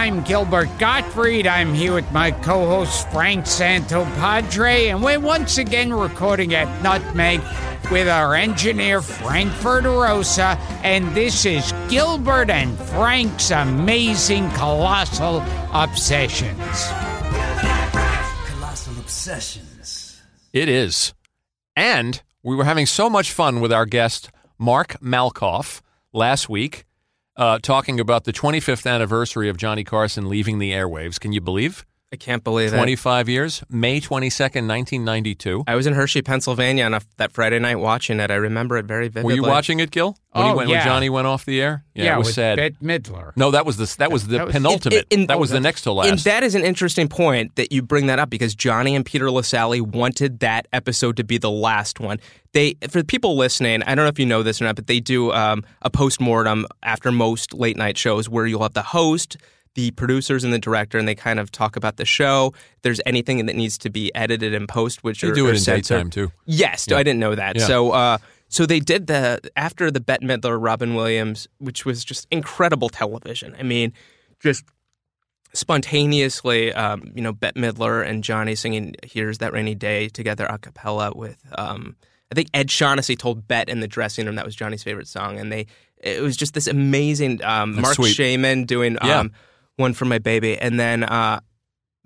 Hi, I'm Gilbert Gottfried. I'm here with my co host Frank Santopadre, and we're once again recording at Nutmeg with our engineer Frank Verderosa, and this is Gilbert and Frank's amazing colossal obsessions. Colossal obsessions. It is. And we were having so much fun with our guest, Mark Malkoff, last week, uh, talking about the 25th anniversary of Johnny Carson leaving the airwaves. Can you believe? I can't believe it. 25 years, May 22nd, 1992. I was in Hershey, Pennsylvania on a, that Friday night watching it. I remember it very vividly. Were you watching it, Gil? When, he Oh, went, yeah. when Johnny went off the air? Yeah, it was with sad. Bette Midler. No, that was the that was the That was- penultimate. In- in- that was the next to last. And that is an interesting point that you bring that up because Johnny and Peter Lasally wanted that episode to be the last one. They, for the people listening, I don't know if you know this or not, but they do um, a post mortem after most late night shows where you'll have the host, the producers, and the director, and they kind of talk about the show. If there's anything that needs to be edited and post, which They are, do it are in censored. daytime, too. Yes, I didn't know that. Yeah. So, uh, so they did the after the Bette Midler, Robin Williams, which was just incredible television. I mean, just spontaneously, um, you know, Bette Midler and Johnny singing "Here's That Rainy Day" together a cappella with. Um, I think Ed Shaughnessy told Bette in the dressing room that was Johnny's favorite song, and they it was just this amazing. Um, Mark sweet. Shaiman doing Yeah. um, "One for My Baby," and then uh,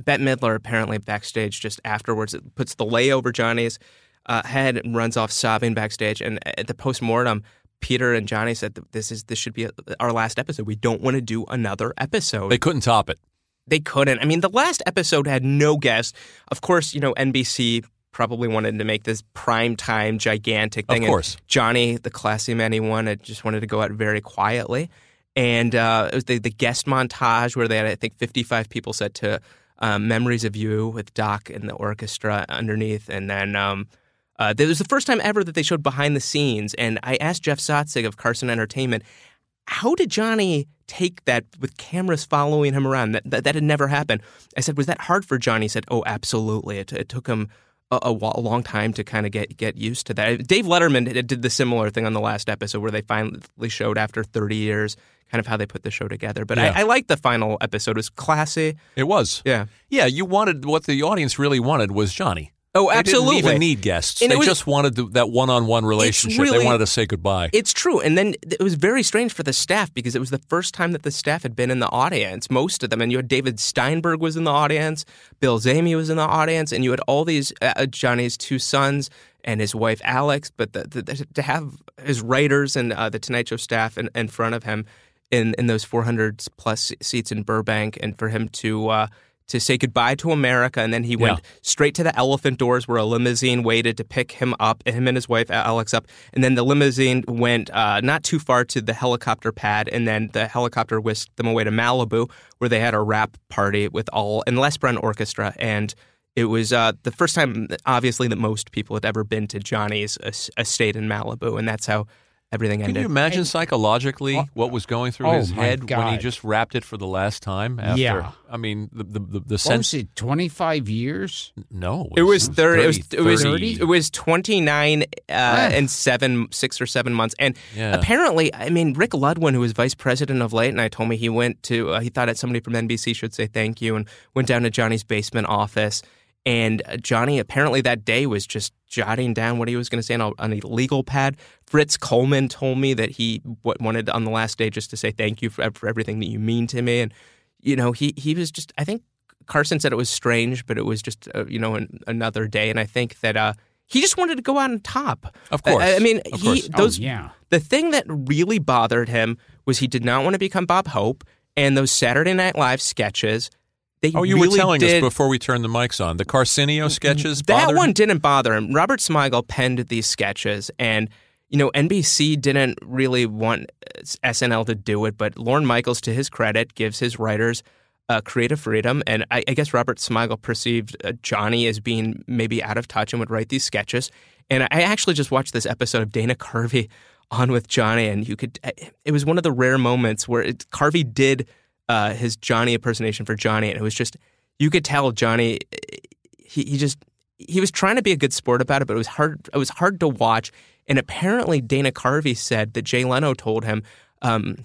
Bette Midler apparently backstage just afterwards it puts the lei over Johnny's uh, head and runs off sobbing backstage. And at the post mortem, Peter and Johnny said this is this should be our last episode. We don't want to do another episode. they couldn't top it. They couldn't. I mean, the last episode had no guests. Of course, you know NBC probably wanted to make this prime time gigantic Of thing. and course. Johnny, the classy man he wanted, just wanted to go out very quietly. And uh, it was the, the guest montage where they had, I think, 55 people set to um, Memories of You with Doc and the orchestra underneath. And then um, uh, it was the first time ever that they showed behind the scenes. And I asked Jeff Sotzing of Carson Entertainment, how did Johnny take that with cameras following him around? That, that, that had never happened. I said, was that hard for Johnny? He said, oh, absolutely. It, it took him a, a, a long time to kind of get get used to that. Dave Letterman did the similar thing on the last episode where they finally showed after 30 years kind of how they put the show together. But Yeah. I, I liked the final episode. It was classy. It was. Yeah. Yeah, you wanted what the audience really wanted was Johnny. Oh, absolutely. They didn't even need guests. And they they was- just wanted the, that one-on-one relationship. really- they wanted to say goodbye. It's true. And then it was very strange for the staff because it was the first time that the staff had been in the audience, most of them. And you had David Steinberg was in the audience, Bill Zehme was in the audience, and you had all these uh, Johnny's two sons and his wife Alex. But the, the, to have his writers and uh, the Tonight Show staff in, in front of him in, in those 400 plus seats in Burbank and for him to. Uh, to say goodbye to America, and then he went Yeah. straight to the elephant doors where a limousine waited to pick him up, him and his wife Alex up, and then the limousine went uh, not too far to the helicopter pad, and then the helicopter whisked them away to Malibu where they had a wrap party with all and Les Brown Orchestra, and it was uh, the first time, obviously, that most people had ever been to Johnny's estate in Malibu, and that's how everything Can ended. you imagine psychologically what was going through Oh, his my head when he just wrapped it for the last time? After, Yeah. I mean, the the the, the What sense. was it, 25 years? No, It was thirty. It was it was 30. it was twenty nine uh, and seven, six or seven months. And Yeah. apparently, I mean, Rick Ludwin, who was vice president of Late and I told me he went to. Uh, he thought that somebody from NBC should say thank you, and went down to Johnny's basement office. And uh, Johnny apparently that day was just jotting down what he was going to say on a, on a legal pad. Fritz Coleman told me that he w- wanted on the last day just to say thank you for, for everything that you mean to me. And you know, he he was just. I think Carson said it was strange, but it was just uh, you know an, another day. And I think that uh, he just wanted to go out on top. Of course. I, I mean, Of he course. Oh, those yeah. the thing that really bothered him was he did not want to become Bob Hope, and those Saturday Night Live sketches. They Oh, you really were telling did, us before we turned the mics on. The Carsenio sketches. that bothered one didn't bother him. Robert Smigel penned these sketches, and you know NBC didn't really want uh, SNL to do it, but Lorne Michaels, to his credit, gives his writers uh, creative freedom, and I, I guess Robert Smigel perceived uh, Johnny as being maybe out of touch and would write these sketches. And I actually just watched this episode of Dana Carvey on with Johnny, and you could. It was one of the rare moments where it, Carvey did uh, his Johnny impersonation for Johnny, and it was just you could tell Johnny. He, he just he was trying to be a good sport about it, but it was hard. It was hard to watch. And apparently, Dana Carvey said that Jay Leno told him. Um,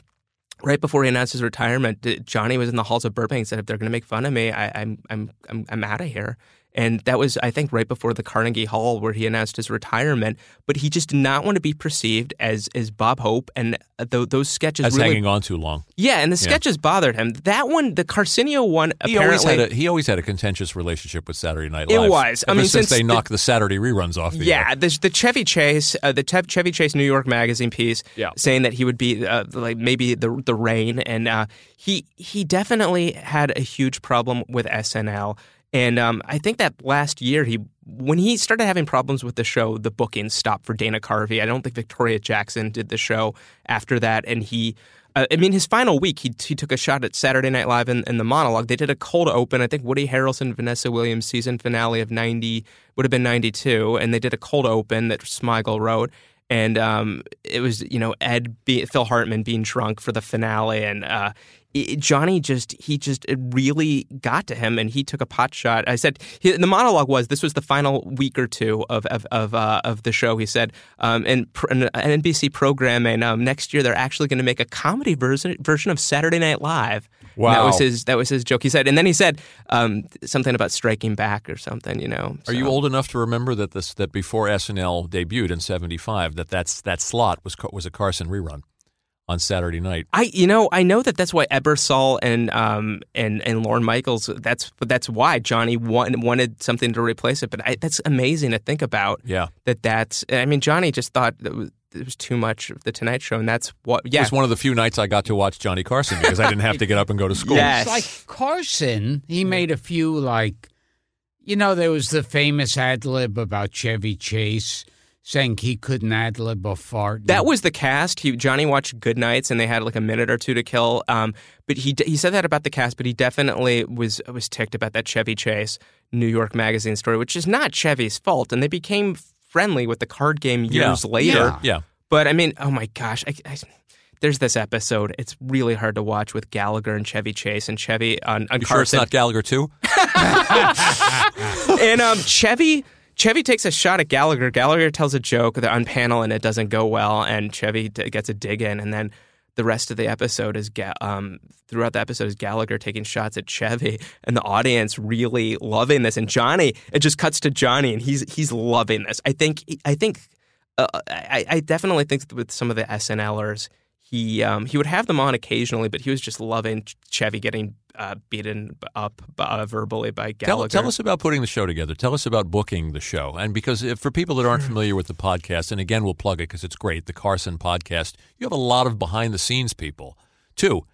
right before he announced his retirement, Johnny was in the halls of Burbank and said, "If they're going to make fun of me, I, I'm I'm I'm I'm out of here." And that was, I think, right before the Carnegie Hall where he announced his retirement. But he just did not want to be perceived as as Bob Hope, and th- those sketches really, hanging on too long. yeah, and the sketches bothered him. That one, the Carsenio one, He apparently always had a he always had a contentious relationship with Saturday Night Live. It was. I mean, since, since they the- knocked the Saturday reruns off the Yeah, the, the Chevy Chase, uh, the Tev- Chevy Chase New York Magazine piece, Yeah. saying that he would be uh, like maybe the the rain, and uh, he he definitely had a huge problem with SNL, and um, I think that last year he when he started having problems with the show, the bookings stopped for Dana Carvey. I don't think Victoria Jackson did the show after that, and he. Uh, I mean, his final week, he, he took a shot at Saturday Night Live in, in the monologue. They did a cold open. I think Woody Harrelson, Vanessa Williams season finale of 90 would have been 92. And they did a cold open that Smigel wrote. And um, it was, you know, Ed, be, Phil Hartman being drunk for the finale. And uh, it, Johnny just, he just, it really got to him and he took a pot shot. I said, he, the monologue was, this was the final week or two of, of, of, uh, of the show. He said, um, and, pr- and NBC programming, um, next year they're actually going to make a comedy version, version of Saturday Night Live. And That was his, that was his joke. He said, and then he said um, something about striking back or something, you know. Are you old enough to remember that this that before SNL debuted in '75 that that's that slot was was a Carson rerun on Saturday night? I you know I know that that's why Ebersol and um and and Lorne Michaels that's that's why Johnny want, wanted something to replace it but I, that's amazing to think about Yeah, that that's I mean Johnny just thought that it was too much of the Tonight Show and that's what Yeah, it yeah was one of the few nights I got to watch Johnny Carson because I didn't have to get up and go to school. Yes. It's like Carson, he made a few like, you know, there was the famous ad lib about Chevy Chase saying he couldn't ad lib a fart. That was the cast. He Johnny watched Good Nights, and they had like a minute or two to kill. Um, but he he said that about the cast, but he definitely was was ticked about that Chevy Chase New York Magazine story, which is not Chevy's fault, and they became friendly with the card game years Yeah. later. Yeah. Yeah, But I mean, oh my gosh, I, I, there's this episode. It's really hard to watch with Gallagher and Chevy Chase and Chevy on, on you sure it's not Gallagher too? and um, Chevy Chevy takes a shot at Gallagher. Gallagher tells a joke on panel and it doesn't go well, and Chevy d- gets a dig in, and then the rest of the episode is Ga- um, throughout the episode is Gallagher taking shots at Chevy, and the audience really loving this, and Johnny. It just cuts to Johnny, and he's he's loving this. I think I think uh, I, I definitely think with some of the SNLers. He um, he would have them on occasionally, but he was just loving Chevy getting uh, beaten up uh, verbally by Tell, Gallagher. tell us about putting the show together. Tell us about booking the show. And because if, for people that aren't familiar with the podcast, and again, we'll plug it because it's great, the Carson podcast, you have a lot of behind the scenes people too.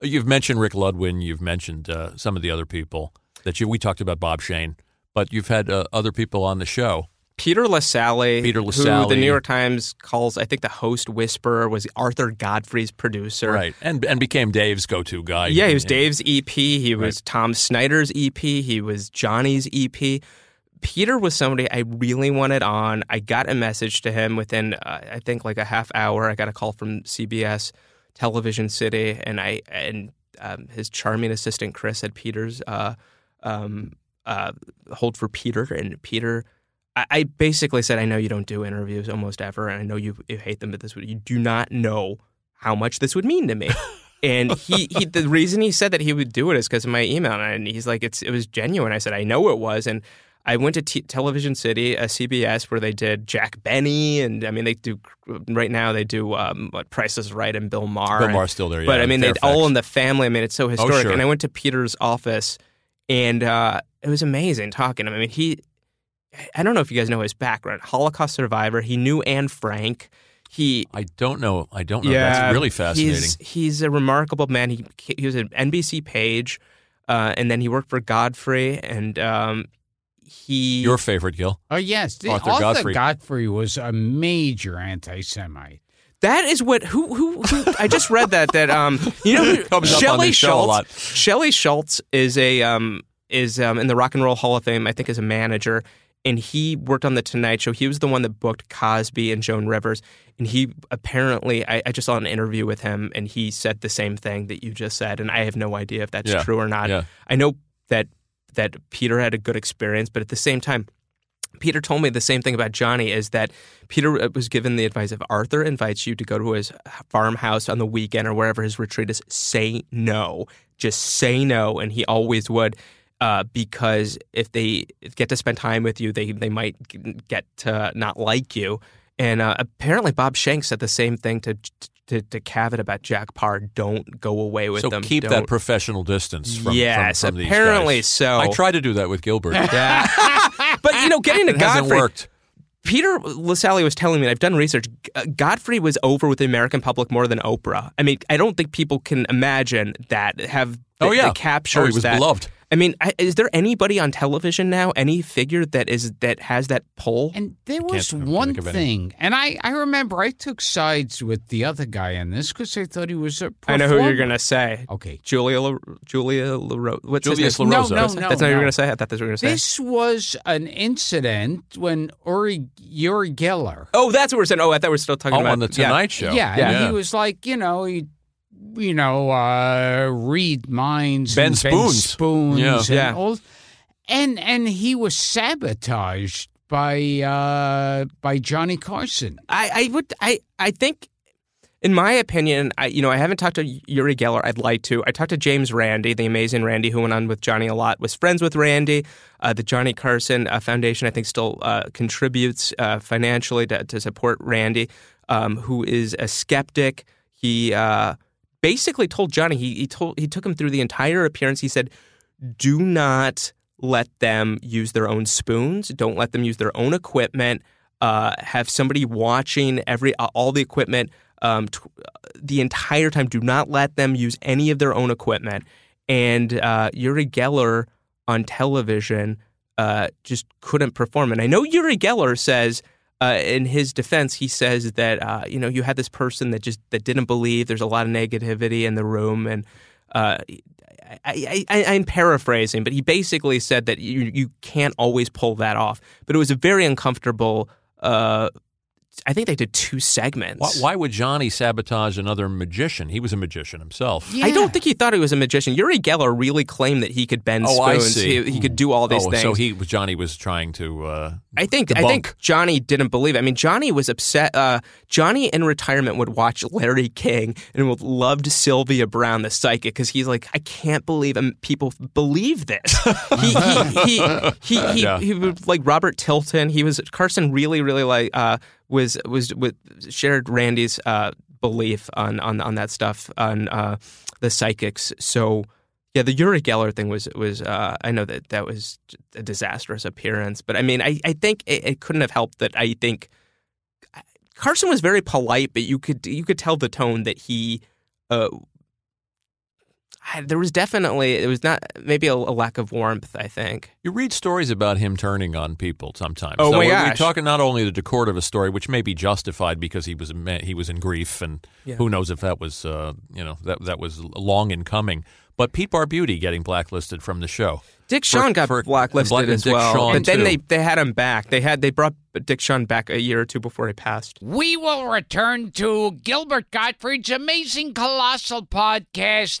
You've mentioned Rick Ludwin, you've mentioned uh, some of the other people that you, we talked about Bob Shanks, but you've had uh, other people on the show. Peter Lasally, Peter who the New York Times calls, I think, the host whisperer, was Arthur Godfrey's producer. Right. And, and became Dave's go to guy. Yeah, he was And- Dave's EP. He was Tom Snyder's EP. He was Johnny's EP. Peter was somebody I really wanted on. I got a message to him within, uh, I think, like a half hour. I got a call from CBS Television City, and I and um, his charming assistant Chris had Peter's uh, um, uh, hold for Peter, and Peter. I- I basically said, I know you don't do interviews almost ever, and I know you, you hate them, but this would you do not know how much this would mean to me. And he, he the reason he said that he would do it is because of my email, and he's like, it's it was genuine. I said, I know it was, and I went to T- Television City, a CBS, where they did Jack Benny, and I mean they do right now they do um, what Price is Right and Bill Maher. Bill Maher's still there, yeah, but I mean they. Oh, all in the family. I mean it's so historic. sure. And I went to Peter's office, and uh, it was amazing talking to him. I mean he, I don't know if you guys know his background. Holocaust survivor. He knew Anne Frank. He I don't know. I don't know. That's really fascinating. He's, he's a remarkable man. He he was an NBC page, uh, and then he worked for Godfrey, and um, he Your favorite, Gil. Oh yes, the Arthur Arthur, Godfrey. Godfrey. was a major anti-Semite. That is what who who, who I just read that that um you know who- Comes up on Shelley this show a Schultz lot. Shelley Schultz is a um is um in the Rock and Roll Hall of Fame I think as a manager and he worked on the Tonight Show. He was the one that booked Cosby and Joan Rivers and he apparently I, I just saw an interview with him and he said the same thing that you just said and I have no idea if that's Yeah, true or not. yeah. I know that that Peter had a good experience but at the same time Peter told me the same thing about Johnny is that Peter uh, was given the advice if Arthur invites you to go to his farmhouse on the weekend or wherever his retreat is, say no. Just say no. And he always would. Uh, because if they get to spend time with you, they, they might get to not like you. And uh, apparently, Bob Shanks said the same thing to to, to Cavett about Jack Paar. Don't go away with so them. keep Don't- that professional distance from, Yes, from, from these apparently so. I tried to do that with Gilbert. Yeah. but you know, getting to it hasn't Godfrey, worked. Peter Lasally was telling me, and I've done research. Godfrey was over with the American public more than Oprah. I mean, I don't think people can imagine that. Have Oh, yeah. that captures Oh, he was that. beloved. I mean, is there anybody on television now, any figure that is that has that pull? And there was can't one think of any. thing, and I, I remember I took sides with the other guy in this because I thought he was a I know who you're gonna say. Okay. Julia La, Julia LaRose. What's Julius his name? LaRosa. No, no, That's not what you no. were gonna say. I thought that's what you were gonna say. This was an incident when Uri, Uri Geller. oh, that's what we're saying. Oh, I thought we were still talking Oh, about on the yeah. Tonight Show. Yeah, Yeah. and he was like, you know, he, you know, uh, read minds, Ben and Spoons. spoons, Yeah. and Yeah. all, and and he was sabotaged by uh, by Johnny Carson. I, I would I I think in my opinion, I you know, I haven't talked to Uri Geller. I'd like to. I talked to James Randi, the amazing Randi who went on with Johnny a lot, was friends with Randi. Uh, the Johnny Carson uh, Foundation, I think, still uh, contributes uh, financially to, to support Randi, um, who is a skeptic. He uh, basically told Johnny he, he told he took him through the entire appearance. He said, "Do not let them use their own spoons. Don't let them use their own equipment. Uh, have somebody watching every uh, all the equipment um, t- the entire time. Do not let them use any of their own equipment." And uh, Uri Geller on television uh, just couldn't perform. And I know Uri Geller says. Uh, in his defense, he says that uh, you know you had this person that just that didn't believe. There's a lot of negativity in the room, and uh, I, I'm paraphrasing, but he basically said that you you can't always pull that off. But it was a very uncomfortable. I think they did two segments. Why, why would Johnny sabotage another magician? He was a magician himself. I don't think he thought he was a magician. Uri Geller really claimed that he could bend Oh, I spoons. see. He, he could do all these oh, things. so he Johnny was trying to. Uh, I think I think Johnny didn't believe. It. I mean, Johnny was upset. Uh, Johnny in retirement would watch Larry King and would loved Sylvia Browne, the psychic, because he's like, I can't believe um, people believe this. he he he he, he, Yeah. he would like Robert Tilton. He was Carson. Really, really like uh, was was with shared Randi's uh, belief on on on that stuff on uh, the psychics. So. Yeah, the Uri Geller thing was was uh, I know that that was a disastrous appearance, but I mean I, I think it, it couldn't have helped that I think Carson was very polite, but you could you could tell the tone that he uh, I- there was definitely it was not maybe a, a lack of warmth. I think. you read stories about him turning on people sometimes. Oh, so my we- We're talking not only the decor of a story, which may be justified because he was he was in grief, and Yeah. who knows if that was uh, you know that that was long in coming. But Pete Beauty getting blacklisted from the show. Dick Shawn got for- blacklisted Black- as Dick well, Shawn, but then too. they they had him back. They had they brought Dick Shawn back a year or two before he passed. We will return to Gilbert Gottfried's amazing colossal podcast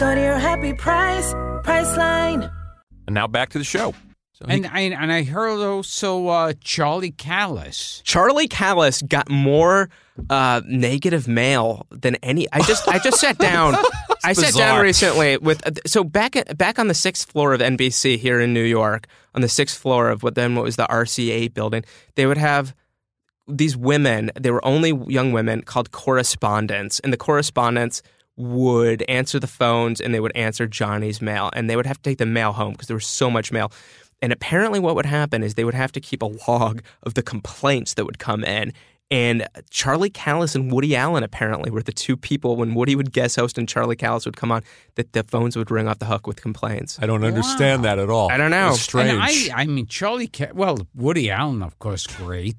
Go to your happy price, Priceline. And now back to the show. So he- And I and I heard also uh, Charlie Callas. Charlie Callas got more uh, negative mail than any. I just I just sat down. I sat down recently with uh, so back at, back on the sixth floor of NBC here in New York, on the sixth floor of what then what was the RCA building. They would have these women. They were only young women called correspondents, and the correspondents would answer the phones and they would answer Johnny's mail, and they would have to take the mail home because there was so much mail. And apparently, what would happen is they would have to keep a log of the complaints that would come in. And Charlie Callas and Woody Allen apparently were the two people when Woody would guest host and Charlie Callas would come on that the phones would ring off the hook with complaints. I don't understand that at all. I don't know. It's strange. And I, I mean, Charlie, Ca- well, Woody Allen, of course, great.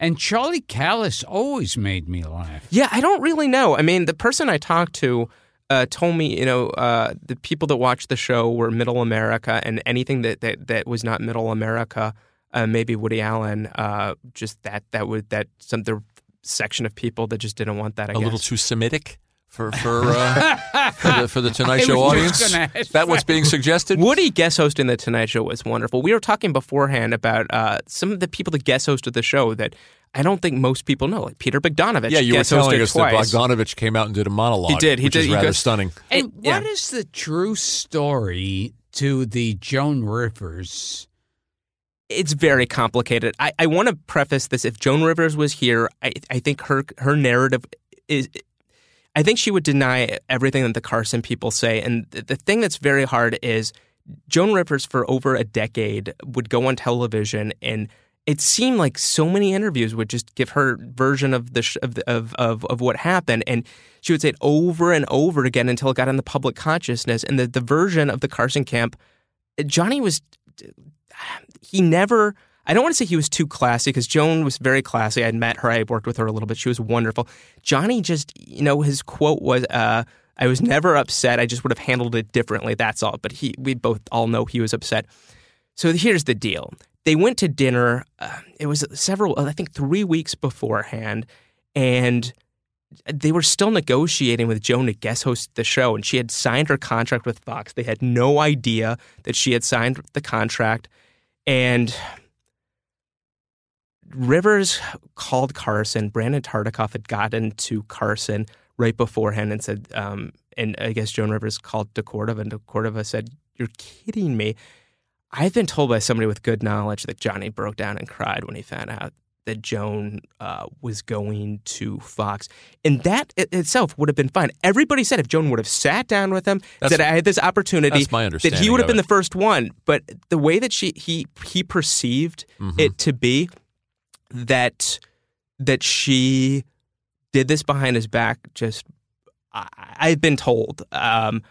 And Charlie Callas always made me laugh. Yeah, I don't really know. I mean, the person I talked to uh, told me, you know, uh, the people that watched the show were Middle America, and anything that that, that was not Middle America, uh, maybe Woody Allen, uh, just that that would that some the section of people that just didn't want that. I a guess. A little too Semitic for for uh, for, the, for the Tonight Show audience. just Is ask that what's being suggested? Woody guest hosting the Tonight Show was wonderful. We were talking beforehand about uh, some of the people that guest hosted the show that I don't think most people know, like Peter Bogdanovich. Yeah, you were guest telling hosted us twice. that Bogdanovich came out and did a monologue. He did, he which did. is He rather goes- stunning. And yeah. what is the true story to the Joan Rivers? it's very complicated. I, I want to preface this: if Joan Rivers was here, I, I think her her narrative is. I think she would deny everything that the Carson people say, and the, thing that's very hard is Joan Rivers for over a decade would go on television and. It seemed like so many interviews would just give her version of the sh- of, the, of of of what happened, and she would say it over and over again until it got in the public consciousness. And the the version of the Carson camp, Johnny was he never I don't want to say he was too classy because Joan was very classy. I'd met her, I worked with her a little bit. She was wonderful. Johnny just, you know, his quote was, uh, I was never upset. I just would have handled it differently. That's all. But he, we both all know he was upset. So here's the deal. They went to dinner. Uh, it was several, I think three weeks beforehand. And they were still negotiating with Joan to guest host the show, and she had signed her contract with Fox. They had no idea that she had signed the contract, and Rivers called Carson. Brandon Tartikoff had gotten to Carson right beforehand and said, um, and I guess Joan Rivers called DeCordova, and DeCordova said, "You're kidding me." I've been told by somebody with good knowledge that Johnny broke down and cried when he found out that Joan uh, was going to Fox, and that itself would have been fine. Everybody said if Joan would have sat down with him, That's- said I had this opportunity, that he would have been it. the first one. But the way that she he he perceived Mm-hmm. it to be that that she did this behind his back, just I, I've been told. Um,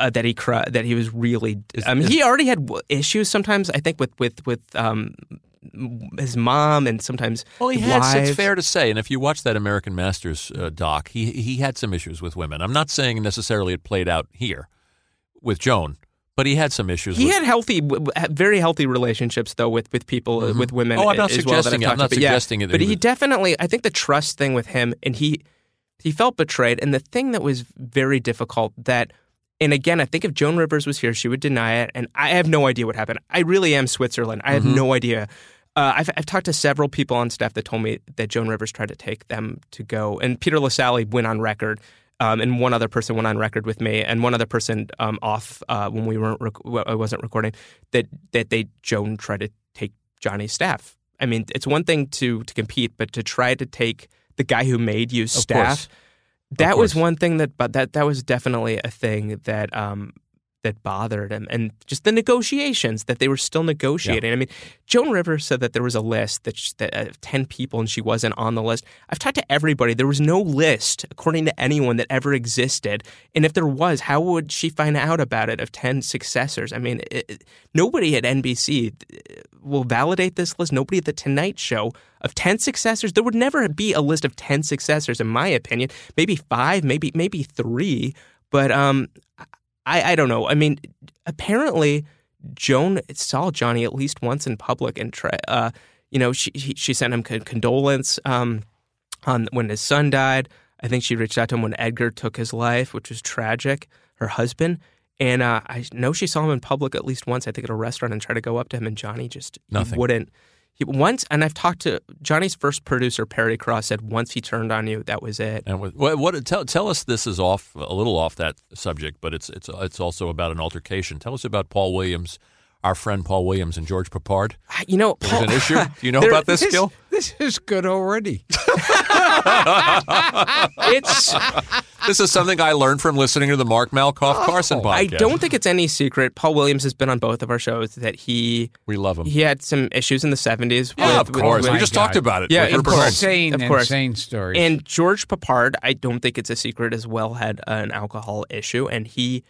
uh, that he cri- that he was really. I mean, he already had w- issues sometimes. I think with with with um, his mom and sometimes Well, he had. wives. It's fair to say, and if you watch that American Masters uh, doc, he he had some issues with women. I'm not saying necessarily it played out here with Joan, but he had some issues. He with, had healthy, very healthy relationships though with with people uh with women. Oh, I'm not as well suggesting it. I've I'm not to, but yeah. suggesting it. But He he was- definitely, I think the trust thing with him, and he he felt betrayed. And the thing that was very difficult that, and again, I think if Joan Rivers was here, she would deny it. And I have no idea what happened. I really am Switzerland. I have Mm-hmm. no idea. Uh, I've, I've talked to several people on staff that told me that Joan Rivers tried to take them to go, and Peter Lasally went on record. Um, and one other person went on record with me, and one other person um, off uh, when we weren't rec- I wasn't recording that that they Joan tried to take Johnny's staff. I mean, it's one thing to to compete, but to try to take the guy who made you staff. That was one thing that but that that was definitely a thing that um that bothered him and just the negotiations that they were still negotiating. I mean, Joan Rivers said that there was a list that, sh that uh, 10 people and she wasn't on the list. I've talked to everybody. There was no list according to anyone that ever existed. And if there was, how would she find out about it of 10 successors? I mean, it, nobody at NBC uh, will validate this list. Nobody at the Tonight Show of 10 successors. There would never be a list of 10 successors in my opinion. Maybe 5, maybe maybe 3, but um I, I don't know. I mean, apparently Joan saw Johnny at least once in public and uh, you know, she she she sent him con- condolence um, on when his son died. I think she reached out to him when Edgar took his life, which was tragic. Her husband. And uh, I know she saw him in public at least once. I think at a restaurant and tried to go up to him, and Johnny just Nothing. wouldn't. He, once, and I've talked to Johnny's first producer, Perry Cross, said once he turned on you, that was it. And with, what, what tell tell us this is off a little off that subject, but it's it's it's also about an altercation. Tell us about Paul Williams, our friend Paul Williams and George Peppard. You know, There was an issue. Do you know There- about this, This, Gil? this is good already. it's This is something I learned from listening to the Mark Malkoff oh, Carson podcast. I don't think it's any secret. Paul Williams has been on both of our shows that he We love him. he had some issues in the seventies. yeah, of course. we just God. talked about it. Yeah, with of Rupert course. Insane, Of course. insane stories. And George Peppard, I don't think it's a secret as well, had an alcohol issue, and he,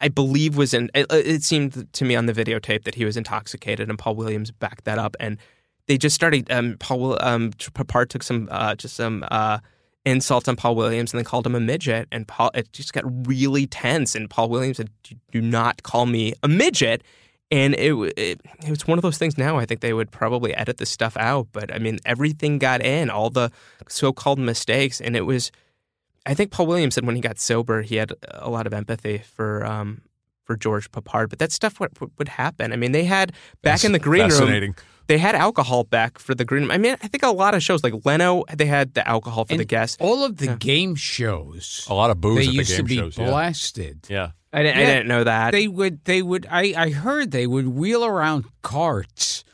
I believe, was in. It, it seemed to me on the videotape that he was intoxicated, and Paul Williams backed that up. And they just started. Um, Paul um, Peppard took some uh, just some uh, insults on Paul Williams and then called him a midget, and Paul it just got really tense. And Paul Williams said, "Do not call me a midget." And it, it it was one of those things. Now I think they would probably edit this stuff out, but I mean everything got in, all the so-called mistakes, and it was. I think Paul Williams said when he got sober, he had a lot of empathy for um, for George Peppard, but that stuff would, would happen. I mean, they had back That's in the green room. They had alcohol back for the green room. I mean, I think a lot of shows like Leno, they had the alcohol for And the guests. All of the Yeah. game shows, A lot of booze they at the used game to be shows. Blasted. yeah. I didn't, I didn't know that. They would, they would. I, I heard they would wheel around carts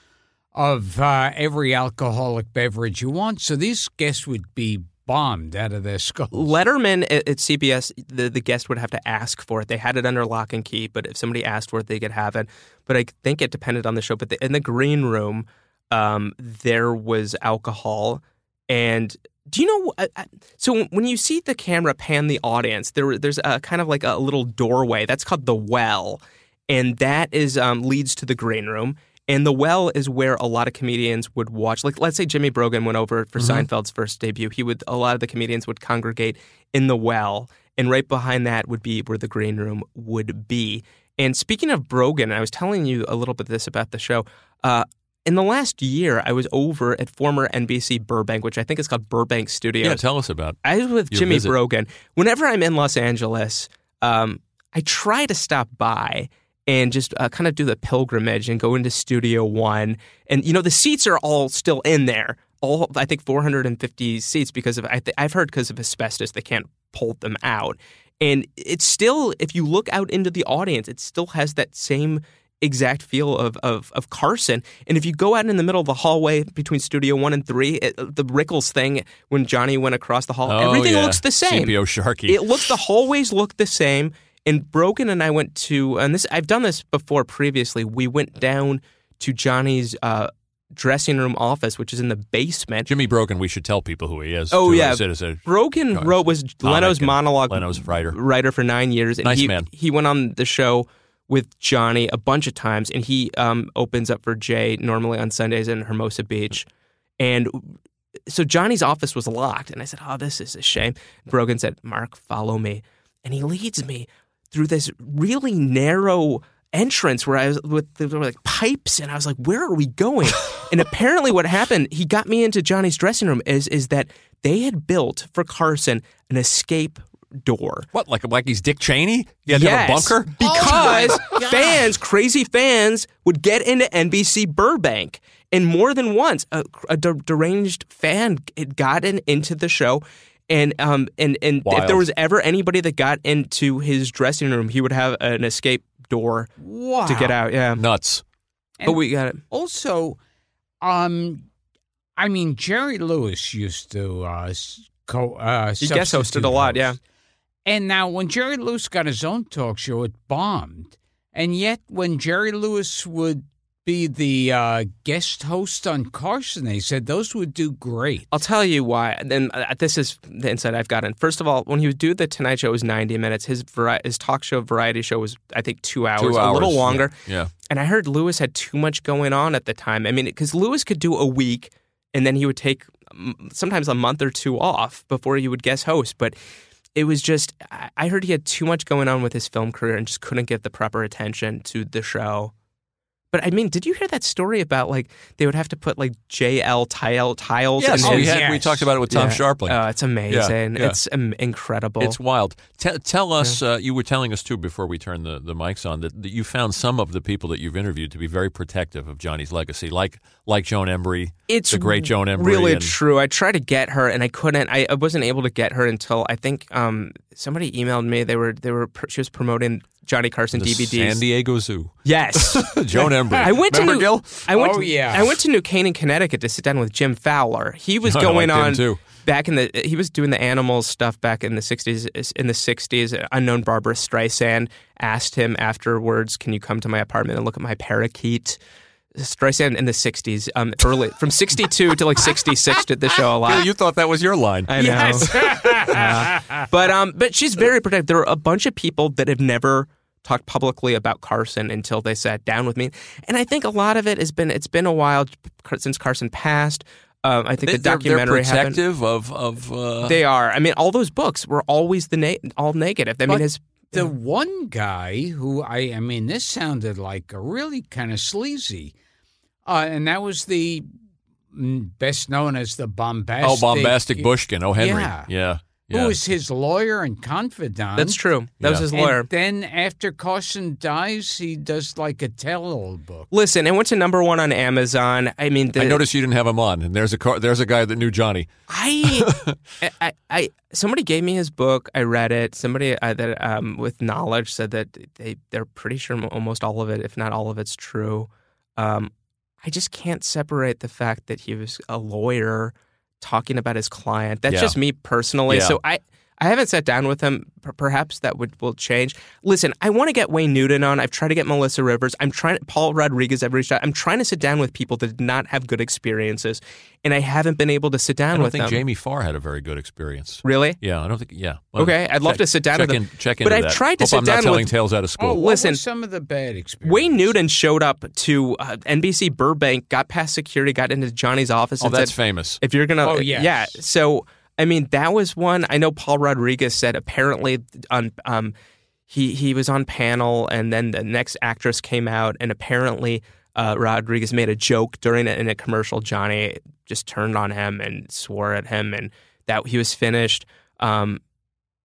of uh, every alcoholic beverage you want. So these guests would be bombed out of their skulls. Letterman at, at CBS, the, the guest would have to ask for it. They had it under lock and key, but if somebody asked for it, they could have it. But I think it depended on the show. But the, in the green room, um, there was alcohol. And do you know? uh, uh, So when you see the camera pan the audience, there there's a kind of like a little doorway. That's called the well, and that is um, leads to the green room. And the well is where a lot of comedians would watch. Like, let's say Jimmy Brogan went over for Seinfeld's first debut. He would a lot of the comedians would congregate in the well, and right behind that would be where the green room would be. And speaking of Brogan, I was telling you a little bit this about the show. Uh, in the last year, I was over at former NBC Burbank, which I think is called Burbank Studios. Yeah, tell us about. I was with Your Jimmy visit. Brogan. Whenever I'm in Los Angeles, um, I try to stop by and just uh, kind of do the pilgrimage and go into Studio One. And you know, the seats are all still in there. All I think 450 seats because of I th- I've heard because of asbestos they can't pull them out. And it's still, if you look out into the audience, it still has that same exact feel of, of, of Carson. And if you go out in the middle of the hallway between Studio One and Three, it, the Rickles thing when Johnny went across the hall, Oh, everything yeah. looks the same. CPO Sharky. It looks the hallways look the same. And Brogan and I went to, and this I've done this before previously. We went down to Johnny's uh, dressing room office, which is in the basement. Jimmy Brogan, we should tell people who he is. Oh yeah, as a- as a- Brogan wrote was Leno's monologue. Leno's writer. writer for nine years. And Nice he, man. He went on the show with Johnny a bunch of times, and he um, opens up for Jay normally on Sundays in Hermosa Beach, and. So Johnny's office was locked, and I said, "Oh, this is a shame." Brogan said, "Mark, follow me," and he leads me through this really narrow entrance where I was with there were like pipes, and I was like, "Where are we going?" and apparently, what happened, he got me into Johnny's dressing room, is is that they had built for Carson an escape door. what, like like he's Dick Cheney? Yeah, have a bunker? Oh because fans, crazy fans, would get into NBC Burbank. And more than once, a, a deranged fan had gotten into the show. And um and, and if there was ever anybody that got into his dressing room, he would have an escape door Wow. to get out. Yeah. Nuts. but we got it. Also, um, I mean, Jerry Lewis used to uh, co. Uh, He guest hosted substitute a lot, host. yeah. And now, when Jerry Lewis got his own talk show, it bombed. And yet, when Jerry Lewis would be the uh, guest host on Carson, they said those would do great. I'll tell you why. Then uh, this is the insight I've gotten. First of all, when he would do the Tonight Show, it was ninety minutes. His vari- his talk show variety show was I think two hours, Two a little longer. Yeah. yeah. And I heard Lewis had too much going on at the time. I mean, because Lewis could do a week and then he would take mm, sometimes a month or two off before he would guest host. But it was just, I I heard he had too much going on with his film career and just couldn't give the proper attention to the show. But I mean, did you hear that story about like they would have to put like JL tile tiles? Yes, in we, his- had, we talked about it with Tom Yeah. Scharpling. Oh, it's amazing. yeah. It's um, incredible. It's wild. Te- tell us, uh, you were telling us too before we turned the, the mics on that, that you found some of the people that you've interviewed to be very protective of Johnny's legacy, like like Joan Embery, it's the great Joan Embery. Really and- true. I tried to get her and I couldn't. I, I wasn't able to get her until I think um, somebody emailed me. They were they were she was promoting Johnny Carson the DVDs. San Diego Zoo. Yes. Joan Embery. I went Remember to New, Gil? I went Oh, to, yeah. I went to New Canaan, Connecticut to sit down with Jim Fowler. He was I going liked on too. back in the he was doing the animals stuff back in the 60s in the 60s. Unknown Barbra Streisand asked him afterwards, "Can you come to my apartment and look at my parakeet?" Streisand in the 60s, um, early from 62 to like 66 did the show a lot. Gil, you thought that was your line. I know. Uh, but um, but she's very protective. There are a bunch of people that have never talked publicly about Carson until they sat down with me. And I think a lot of it has been it's been a while since Carson passed. Um, I think They- the documentary they're happened. protective of of. Uh, They are. I mean, all those books were always the na- all negative. I mean, But his The one guy who I I mean this sounded like a really kind of sleazy, uh, and that was the mm, best known as the bombastic. oh, bombastic Bushkin. Oh, Henry. Yeah. Yeah. Who yeah. was his lawyer and confidant? that's true. That was his lawyer. And then after Carson dies, he does like a tell-all book. Listen, it went to number one on Amazon. I mean, the, I noticed you didn't have him on, and there's a car, there's a guy that knew Johnny. I, I, I, somebody gave me his book. I read it. Somebody uh, that um, with knowledge said that they they're pretty sure almost all of it, if not all of it's true. Um, I just can't separate the fact that he was a lawyer talking about his client. That's Yeah. just me personally. Yeah. So I. I haven't sat down with him. P- Perhaps that would will change. Listen, I want to get Wayne Newton on. I've tried to get Melissa Rivers. I'm trying. Paul Rodriguez. I've reached out. I'm trying to sit down with people that did not have good experiences, and I haven't been able to sit down I don't with think them. Jamie Farr had a very good experience. Really? Yeah, I don't think. Yeah. Well, Okay, I'd love check- to sit down check with in, him. Check But I've that. tried to Hope sit I'm down not telling with- tales out of Oh, school. what Listen, was some of the bad experiences? Wayne Newton showed up to uh, NBC Burbank, got past security, got into Johnny's office, oh, and that's said, famous. "If you're gonna, Oh, yes. yeah." So I mean, that was one. I know Paul Rodriguez said apparently on um, he he was on panel, and then the next actress came out, and apparently uh, Rodriguez made a joke during it in a commercial. Johnny just turned on him and swore at him, and that he was finished. Um,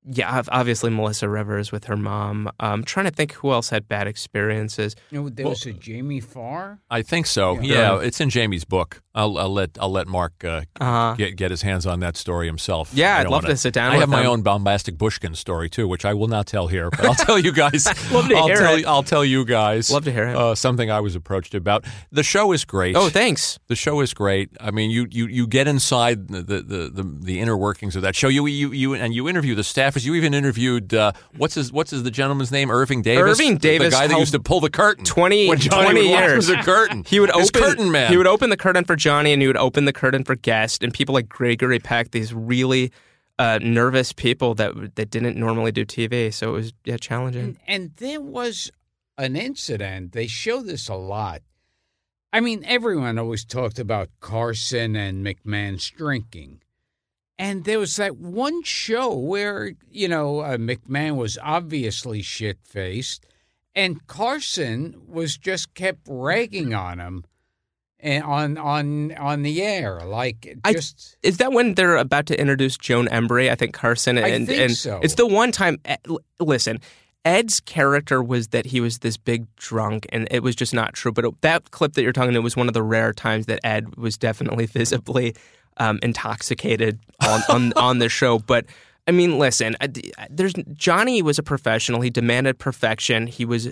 yeah, obviously Melissa Rivers with her mom. I'm trying to think who else had bad experiences. You know, there was a Jamie Farr. I think so. Yeah. Yeah, it's in Jamie's book. I'll, I'll let I'll let Mark uh, Uh, get get his hands on that story himself. Yeah, I I'd love wanna- to sit down I with have my own bombastic Bushkin story too, which I will not tell here, but I'll tell you guys. Love to I'll hear tell it. you- I'll tell you guys. Love to hear it. Uh, something I was approached about. The show is great. oh, thanks. The show is great. I mean, you you, you get inside the, the, the, the, the inner workings of that show. You you you and you interview the staffers. You even interviewed uh, what's his what's his the gentleman's name? Irving Davis. Irving Davis, the guy that used to pull the curtain 20, when Johnny 20 years. through the curtain. He would His open curtain man. He would open the curtain for Johnny, and he would open the curtain for guest, and people like Gregory Peck, these really uh, nervous people that that didn't normally do TV. So it was yeah challenging. And, and there was an incident. They show this a lot. I mean, everyone always talked about Carson and McMahon's drinking. And there was that one show where, you know, uh, McMahon was obviously shit faced, and Carson was just kept ragging on him and on on on the air. Like I- just Is that when they're about to introduce Joan Embery? I think Carson I and think and so. it's the one time. eh, Listen, Ed's character was that he was this big drunk, and it was just not true. But it- that clip that you're talking about was one of the rare times that Ed was definitely visibly um, intoxicated on, on on the show. But I mean, listen, I- there's Johnny was a professional. He demanded perfection. He was.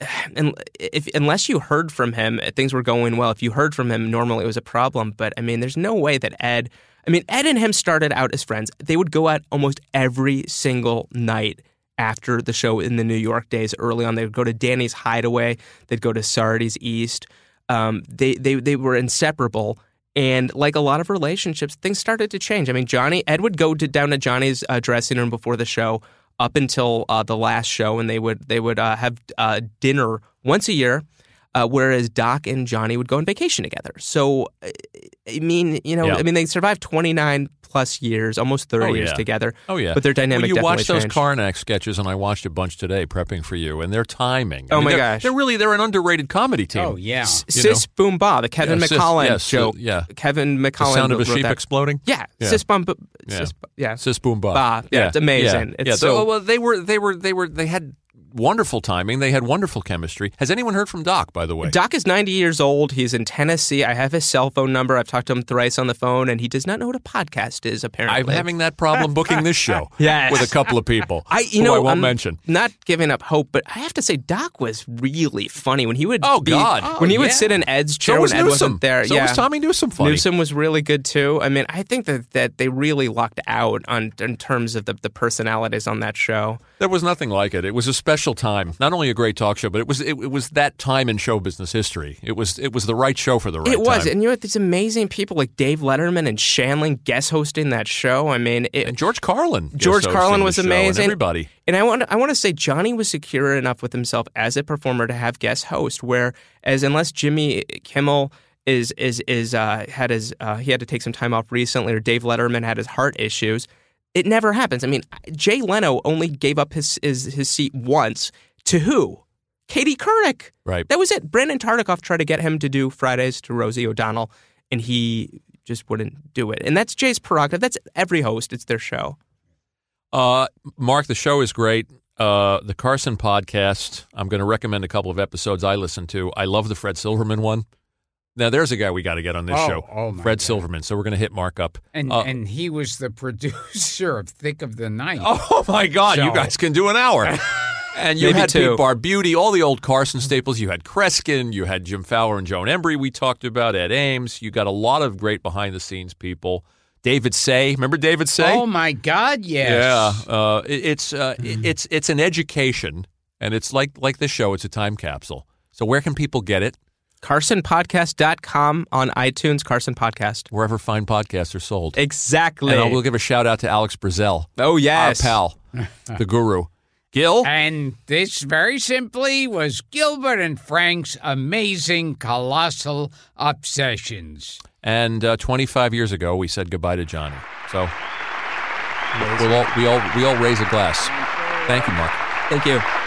And if unless you heard from him, things were going well. If you heard from him, normally it was a problem. But I mean, there's no way that Ed. I mean, Ed and him started out as friends. They would go out almost every single night after the show in the New York days. Early on, they would go to Danny's Hideaway. They'd go to Sardi's East. Um, they they they were inseparable. And like a lot of relationships, things started to change. I mean, Johnny Ed would go to, down to Johnny's uh, dressing room before the show up until uh, the last show, and they would they would uh, have uh, dinner once a year. Uh, whereas Doc and Johnny would go on vacation together. So, uh, I mean, you know, Yeah. I mean, they survived 29 plus years, almost 30 Oh, years together. Oh yeah, But their dynamic Well, you definitely watch those changed. Karnak sketches, and I watched a bunch today prepping for you, and their timing. I Oh, mean, my they're- gosh. they're really they're an underrated comedy team. oh yeah. you Sis Boom Ba, the Kevin Yeah, Sis- McCollin yes, joke. yeah. Kevin The sound of a sheep that. exploding. Yeah, Yeah. Sis Bum. Bu- Yeah. Sis, yeah. Sis boom ba. Ba. Yeah, it's amazing. Yeah. It's yeah. so- So, well, they were they were they were they had wonderful timing. They had wonderful chemistry. Has anyone heard from Doc? By the way, Doc is 90 years old. He's in Tennessee. I have his cell phone number. I've talked to him thrice on the phone, and he does not know what a podcast is, apparently. I'm having that problem booking this show Yes. with a couple of people. I, you who know, I won't I'm mention. Not giving up hope, but I have to say, Doc was really funny when he would. Oh, be- God. when he Oh, would yeah. sit in Ed's chair So was when Ed Newsom. wasn't there. So yeah, was Tommy Newsom. Funny. Newsom was really good too. I mean, I think that, that they really lucked out on in terms of the, the personalities on that show. There was nothing like it. It was a special time. Not only a great talk show, but it was it, it was that time in show business history. It was it was the right show for the right It was, time. and you know these amazing people like Dave Letterman and Shandling guest hosting that show. I mean, it, and George Carlin. George Carlin was show, and amazing. everybody. And I want I want to say Johnny was secure enough with himself as a performer to have guest host. Whereas unless Jimmy Kimmel is is is uh, had his uh, he had to take some time off recently, or Dave Letterman had his heart issues, it never happens. I mean, Jay Leno only gave up his his, his seat once to who? Katie Couric. Right. That was it. Brandon Tartikoff tried to get him to do Fridays to Rosie O'Donnell, and he just wouldn't do it. And that's Jay's prerogative. That's every host. It's their show. Uh, Mark, the show is great. Uh, the Carson podcast. I'm going to recommend a couple of episodes I listened to. I love the Fred Silverman one. Now, there's a guy we got to get on this Oh, show, oh my Fred God. Silverman. So we're going to hit Mark up. And Uh, and he was the producer of Thicke of the Night. Oh my God! You guys can do an hour. And you Maybe had two. Pete Barbutti, all the old Carson staples. You had Kreskin, you had Jim Fowler and Joan Embery. We talked about Ed Ames. You got a lot of great behind the scenes people. David Say, remember David Say? Oh my God! Yes. Yeah, uh, it, it's uh, it- it's it's an education, and it's like like this show. It's a time capsule. So where can people get it? CarsonPodcast.com on iTunes, Carson Podcast. Wherever fine podcasts are sold. Exactly. And I will give a shout out to Alex Brazel, oh, yes. our pal, the guru. Gil, And this very simply was Gilbert and Frank's amazing colossal obsessions. and uh, 25 years ago we said goodbye to Johnny. So we'll all, we all we all raise a glass. Thank you, Mark. Thank you.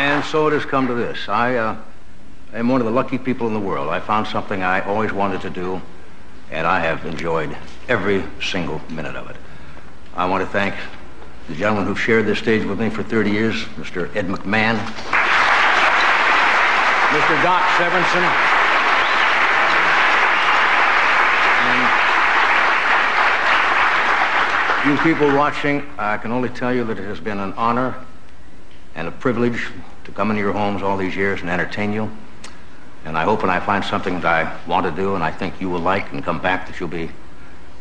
And so it has come to this. I uh, am one of the lucky people in the world. I found something I always wanted to do, and I have enjoyed every single minute of it. I want to thank the gentleman who shared this stage with me for 30 years, Mr. Ed McMahon, Mr. Doc Severinsen, and you people watching, I can only tell you that it has been an honor and a privilege to come into your homes all these years and entertain you. And I hope when I find something that I want to do and I think you will like and come back that you'll be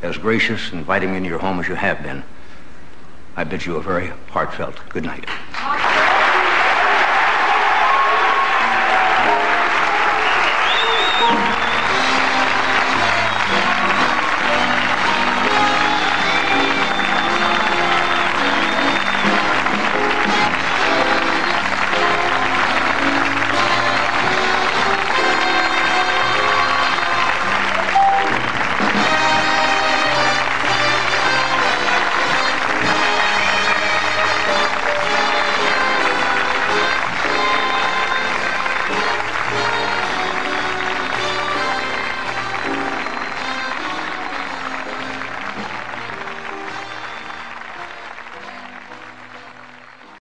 as gracious inviting me into your home as you have been. I bid you a very heartfelt good night.